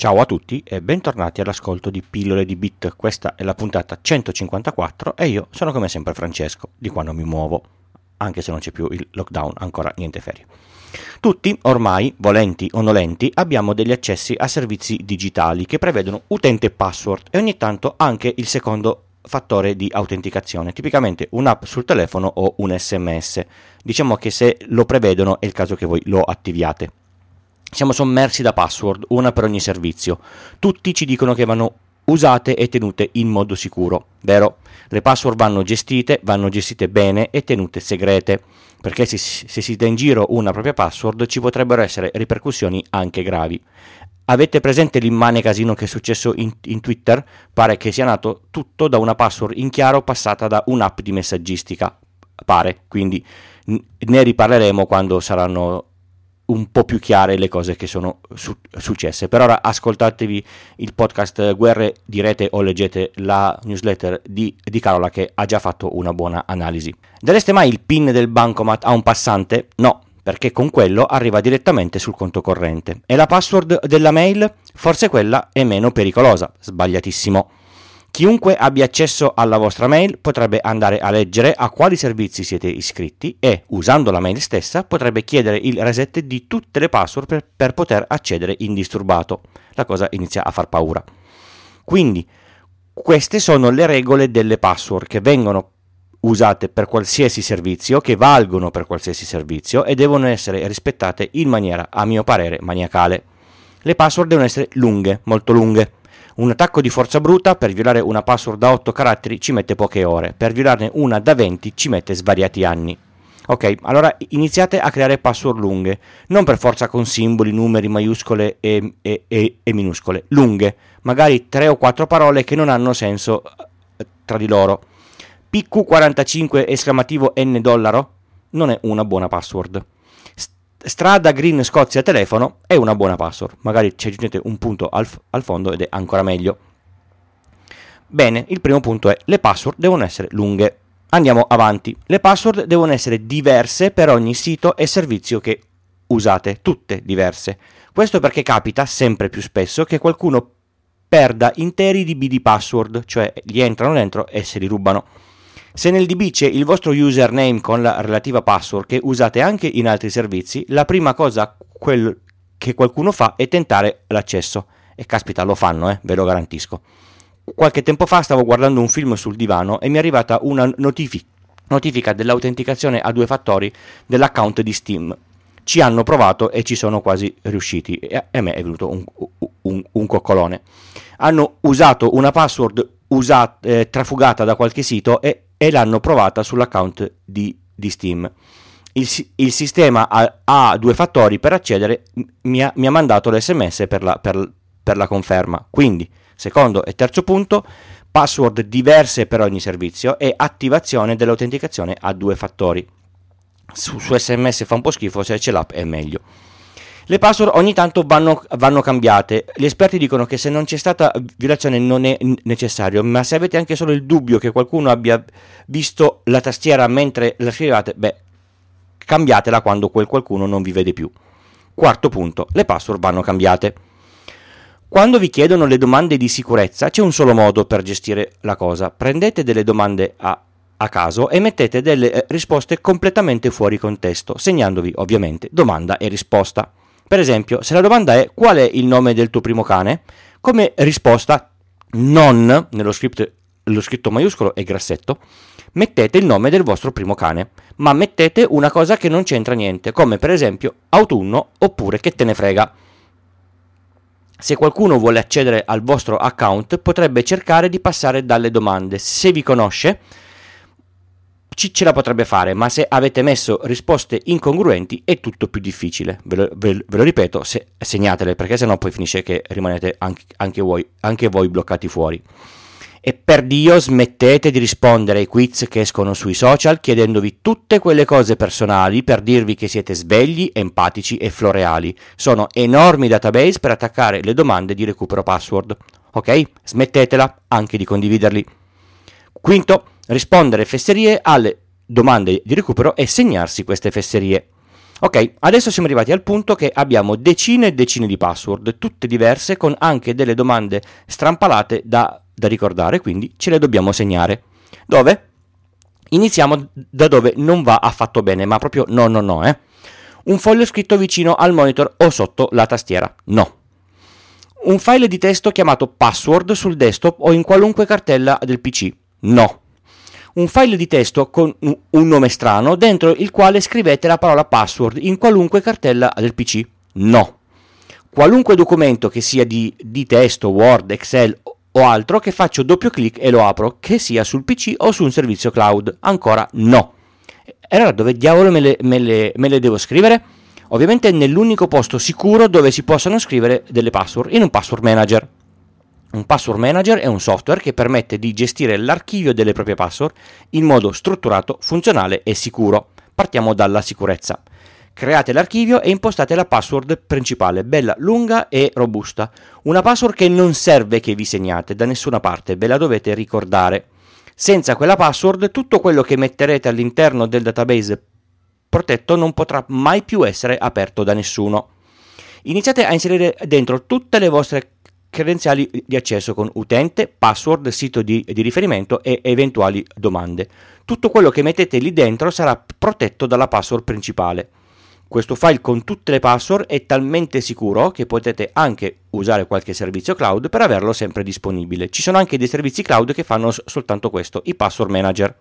Ciao a tutti e bentornati all'ascolto di Pillole di Bit. Questa è la puntata 154 e io sono come sempre Francesco, di quando mi muovo, anche se non c'è più il lockdown, ancora niente ferie. Tutti, ormai, volenti o nolenti, abbiamo degli accessi a servizi digitali che prevedono utente e password e ogni tanto anche il secondo fattore di autenticazione, tipicamente un'app sul telefono o un sms. Diciamo che se lo prevedono è il caso che voi lo attiviate. Siamo sommersi da password, una per ogni servizio. Tutti ci dicono che vanno usate e tenute in modo sicuro, vero? Le password vanno gestite, vanno gestite bene e tenute segrete, perché se, se si dà in giro una propria password ci potrebbero essere ripercussioni anche gravi. Avete presente l'immane casino che è successo in, in, Twitter? Pare che sia nato tutto da una password in chiaro passata da un'app di messaggistica. Pare, quindi ne riparleremo quando saranno un po' più chiare le cose che sono su- successe. Per ora ascoltatevi il podcast Guerre di Rete o leggete la newsletter di, di Carola che ha già fatto una buona analisi. Dareste mai il PIN del bancomat a un passante? No, perché con quello arriva direttamente sul conto corrente. E la password della mail? Forse quella è meno pericolosa. Sbagliatissimo. Chiunque abbia accesso alla vostra mail potrebbe andare a leggere a quali servizi siete iscritti e, usando la mail stessa, potrebbe chiedere il reset di tutte le password per, per poter accedere indisturbato. La cosa inizia a far paura. Quindi, queste sono le regole delle password che vengono usate per qualsiasi servizio, che valgono per qualsiasi servizio e devono essere rispettate in maniera, a mio parere, maniacale. Le password devono essere lunghe, molto lunghe un attacco di forza bruta per violare una password da 8 caratteri ci mette poche ore, per violarne una da 20 ci mette svariati anni. Ok, allora iniziate a creare password lunghe, non per forza con simboli, numeri, maiuscole e, e, e, e minuscole, lunghe, magari 3 o 4 parole che non hanno senso eh, tra di loro. PQ45 esclamativo N dollaro non è una buona password strada green Scozia telefono è una buona password. Magari ci aggiungete un punto al, al, fondo ed è ancora meglio. Bene, il primo punto è le password devono essere lunghe. Andiamo avanti. Le password devono essere diverse per ogni sito e servizio che usate, tutte diverse. Questo perché capita sempre più spesso che qualcuno perda interi DB di password, cioè gli entrano dentro e se li rubano. Se nel DB c'è il vostro username con la relativa password che usate anche in altri servizi, la prima cosa che qualcuno fa è tentare l'accesso. E caspita, lo fanno, eh, ve lo garantisco. Qualche tempo fa stavo guardando un film sul divano e mi è arrivata una notifica, notifica dell'autenticazione a due fattori dell'account di Steam. Ci hanno provato e ci sono quasi riusciti e a me è venuto un, un, un coccolone. Hanno usato una password usata, eh, trafugata da qualche sito e e l'hanno provata sull'account di, di Steam. Il, il sistema ha, ha, due fattori per accedere, mi ha, mi ha mandato l'SMS per la, per, per la conferma. Quindi, secondo e terzo punto, password diverse per ogni servizio e attivazione dell'autenticazione a due fattori. Su, su SMS fa un po' schifo, se c'è l'app è meglio. Le password ogni tanto vanno, vanno, cambiate. Gli esperti dicono che se non c'è stata violazione non è necessario, ma se avete anche solo il dubbio che qualcuno abbia visto la tastiera mentre la scrivete, beh, cambiatela quando quel qualcuno non vi vede più. Quarto punto, le password vanno cambiate. Quando vi chiedono le domande di sicurezza c'è un solo modo per gestire la cosa. Prendete delle domande a, a caso e mettete delle eh, risposte completamente fuori contesto, segnandovi ovviamente domanda e risposta. Per esempio, se la domanda è qual è il nome del tuo primo cane, come risposta non, nello script, scritto maiuscolo e grassetto, mettete il nome del vostro primo cane, ma mettete una cosa che non c'entra niente, come per esempio autunno oppure che te ne frega. Se qualcuno vuole accedere al vostro account potrebbe cercare di passare dalle domande. Se vi conosce, ci, ce la potrebbe fare, ma se avete messo risposte incongruenti è tutto più difficile. Ve lo, ve lo ripeto, se, segnatele perché sennò poi finisce che rimanete anche, anche, voi, anche voi bloccati fuori. E per Dio smettete di rispondere ai quiz che escono sui social chiedendovi tutte quelle cose personali per dirvi che siete svegli, empatici e floreali. Sono enormi database per attaccare le domande di recupero password. Ok? Smettetela anche di condividerli. Quinto, rispondere fesserie alle domande di recupero e segnarsi queste fesserie. Ok, adesso siamo arrivati al punto che abbiamo decine e decine di password, tutte diverse, con anche delle domande strampalate da, da ricordare, quindi ce le dobbiamo segnare. Dove? Iniziamo da dove non va affatto bene, ma proprio no, no, no, eh. Un foglio scritto vicino al monitor o sotto la tastiera? No. Un file di testo chiamato password sul desktop o in qualunque cartella del PC? No. Un file di testo con un nome strano dentro il quale scrivete la parola password in qualunque cartella del PC? No. Qualunque documento che sia di, di testo, Word, Excel o altro che faccio doppio clic e lo apro, che sia sul PC o su un servizio cloud? Ancora no. E allora dove diavolo me le, me le, me le devo scrivere? Ovviamente nell'unico posto sicuro dove si possono scrivere delle password, in un password manager. Un password manager è un software che permette di gestire l'archivio delle proprie password in modo strutturato, funzionale e sicuro. Partiamo dalla sicurezza. Create l'archivio e impostate la password principale, bella lunga e robusta. Una password che non serve che vi segnate da nessuna parte, ve la dovete ricordare. Senza quella password tutto quello che metterete all'interno del database protetto non potrà mai più essere aperto da nessuno. Iniziate a inserire dentro tutte le vostre credenziali di accesso con utente, password, sito di, di, riferimento e eventuali domande. Tutto quello che mettete lì dentro sarà protetto dalla password principale. Questo file con tutte le password è talmente sicuro che potete anche usare qualche servizio cloud per averlo sempre disponibile. Ci sono anche dei servizi cloud che fanno soltanto questo, i password manager.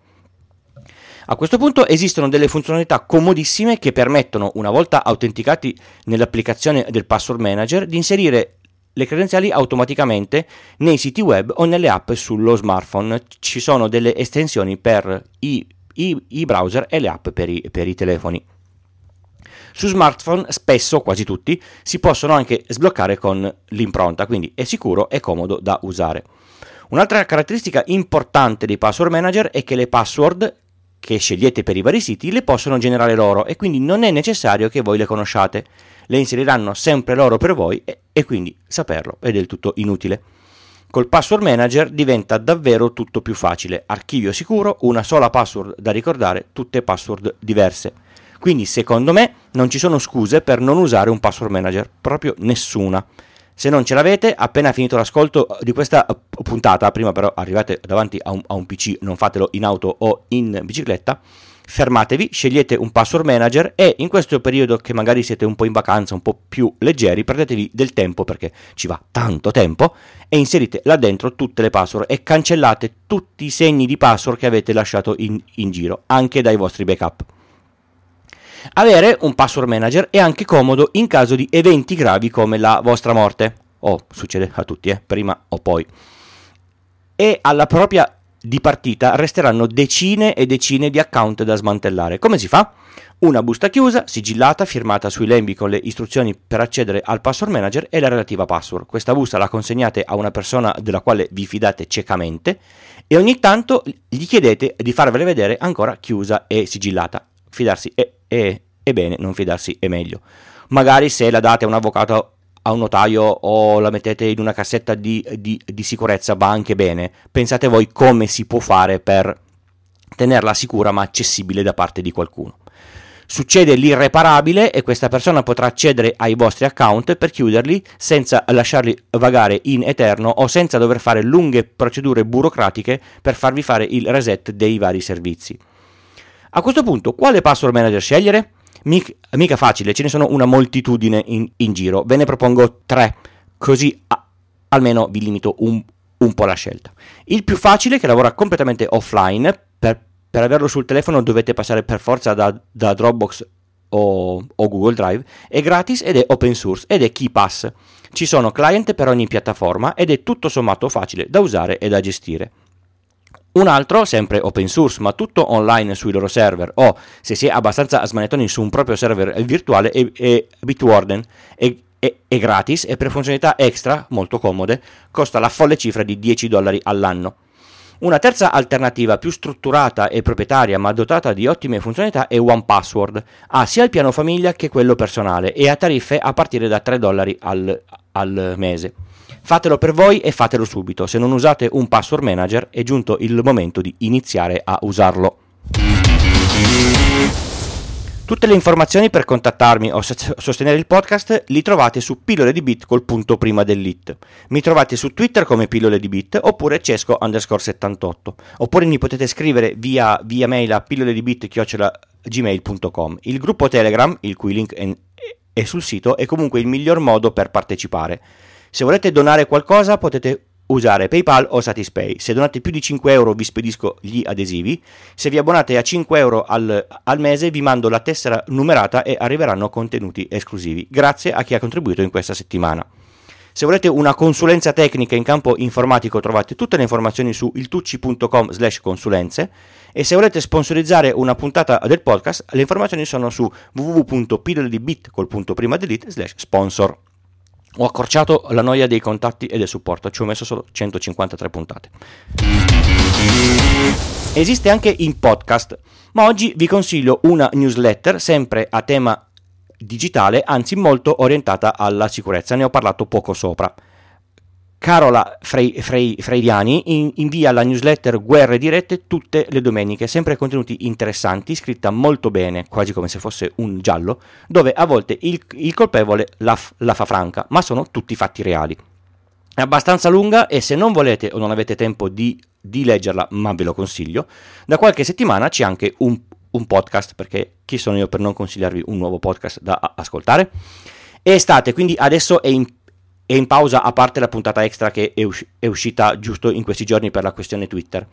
A questo punto esistono delle funzionalità comodissime che permettono, una volta autenticati nell'applicazione del password manager, di inserire le credenziali automaticamente nei siti web o nelle app sullo smartphone. Ci sono delle estensioni per i, i, i browser e le app per i, per i telefoni. Su smartphone, spesso, quasi tutti, si possono anche sbloccare con l'impronta, quindi è sicuro e comodo da usare. Un'altra caratteristica importante dei password manager è che le password che scegliete per i vari siti le possono generare loro e quindi non è necessario che voi le conosciate le inseriranno sempre loro per voi e, e quindi saperlo è del tutto inutile. Col password manager diventa davvero tutto più facile, archivio sicuro, una sola password da ricordare, tutte password diverse. Quindi secondo me non ci sono scuse per non usare un password manager, proprio nessuna. Se non ce l'avete, appena finito l'ascolto di questa puntata, prima però arrivate davanti a un, a un PC, non fatelo in auto o in bicicletta, fermatevi, scegliete un password manager e in questo periodo che magari siete un po' in vacanza, un po' più leggeri, prendetevi del tempo perché ci va tanto tempo e inserite là dentro tutte le password e cancellate tutti i segni di password che avete lasciato in, in giro, anche dai vostri backup. Avere un password manager è anche comodo in caso di eventi gravi come la vostra morte. Oh, succede a tutti, eh, prima o poi. E alla propria di partita resteranno decine e decine di account da smantellare. Come si fa? Una busta chiusa, sigillata, firmata sui lembi con le istruzioni per accedere al password manager e la relativa password. Questa busta la consegnate a una persona della quale vi fidate ciecamente e ogni tanto gli chiedete di farvela vedere ancora chiusa e sigillata. Fidarsi è, è, è bene, non fidarsi è meglio. Magari se la date a un avvocato a un notaio o la mettete in una cassetta di, di, di sicurezza va anche bene. Pensate voi come si può fare per tenerla sicura ma accessibile da parte di qualcuno. Succede l'irreparabile e questa persona potrà accedere ai vostri account per chiuderli senza lasciarli vagare in eterno o senza dover fare lunghe procedure burocratiche per farvi fare il reset dei vari servizi. A questo punto, quale password manager scegliere? Mica, facile, ce ne sono una moltitudine in, in giro. Ve ne propongo tre, così a, almeno vi limito un, un, po' la scelta. Il più facile, che lavora completamente offline, per, per averlo sul telefono dovete passare per forza da, da Dropbox o, o, Google Drive, è gratis ed è open source ed è KeyPass. Ci sono client per ogni piattaforma ed è tutto sommato facile da usare e da gestire. Un altro, sempre open source, ma tutto online sui loro server, o se si è abbastanza smanettoni su un proprio server virtuale, è, è Bitwarden. È, è, è, gratis e per funzionalità extra, molto comode, costa la folle cifra di 10 dollari all'anno. Una terza alternativa più strutturata e proprietaria ma dotata di ottime funzionalità è OnePassword. Ha sia il piano famiglia che quello personale e ha tariffe a partire da 3 dollari al, al mese. Fatelo per voi e fatelo subito. Se non usate un password manager è giunto il momento di iniziare a usarlo. Tutte le informazioni per contattarmi o sostenere il podcast li trovate su pillole di bit col punto prima dell'it. Mi trovate su Twitter come pillole di bit oppure cesco underscore 78. Oppure mi potete scrivere via, via mail a pillole di bit gmail.com. Il gruppo Telegram, il cui link è, è sul sito, è comunque il miglior modo per partecipare. Se volete donare qualcosa potete usare PayPal o Satispay. Se donate più di 5 euro vi spedisco gli adesivi. Se vi abbonate a 5 euro al, al, mese vi mando la tessera numerata e arriveranno contenuti esclusivi. Grazie a chi ha contribuito in questa settimana. Se volete una consulenza tecnica in campo informatico trovate tutte le informazioni su iltucci.com slash consulenze e se volete sponsorizzare una puntata del podcast le informazioni sono su delete slash sponsor. Ho accorciato la noia dei contatti e del supporto, ci ho messo solo 153 puntate. Esiste anche in podcast, ma oggi vi consiglio una newsletter sempre a tema digitale, anzi molto orientata alla sicurezza, ne ho parlato poco sopra. Carola Frei, Frei, Freiriani in, invia la newsletter Guerre dirette tutte le domeniche, sempre contenuti interessanti, scritta molto bene, quasi come se fosse un giallo, dove a volte il, il colpevole la, la fa franca, ma sono tutti fatti reali. È abbastanza lunga e se non volete o non avete tempo di, di leggerla, ma ve lo consiglio, da qualche settimana c'è anche un, un podcast, perché chi sono io per non consigliarvi un nuovo podcast da ascoltare? È estate, quindi adesso è in è in pausa a parte la puntata extra che è, usci- è, uscita giusto in questi giorni per la questione Twitter.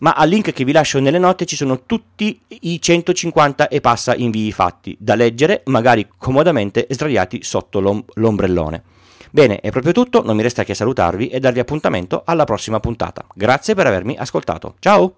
Ma al link che vi lascio nelle note ci sono tutti i 150 e passa invii fatti, da leggere magari comodamente sdraiati sotto l'om- l'ombrellone. Bene, è proprio tutto, non mi resta che salutarvi e darvi appuntamento alla prossima puntata. Grazie per avermi ascoltato. Ciao!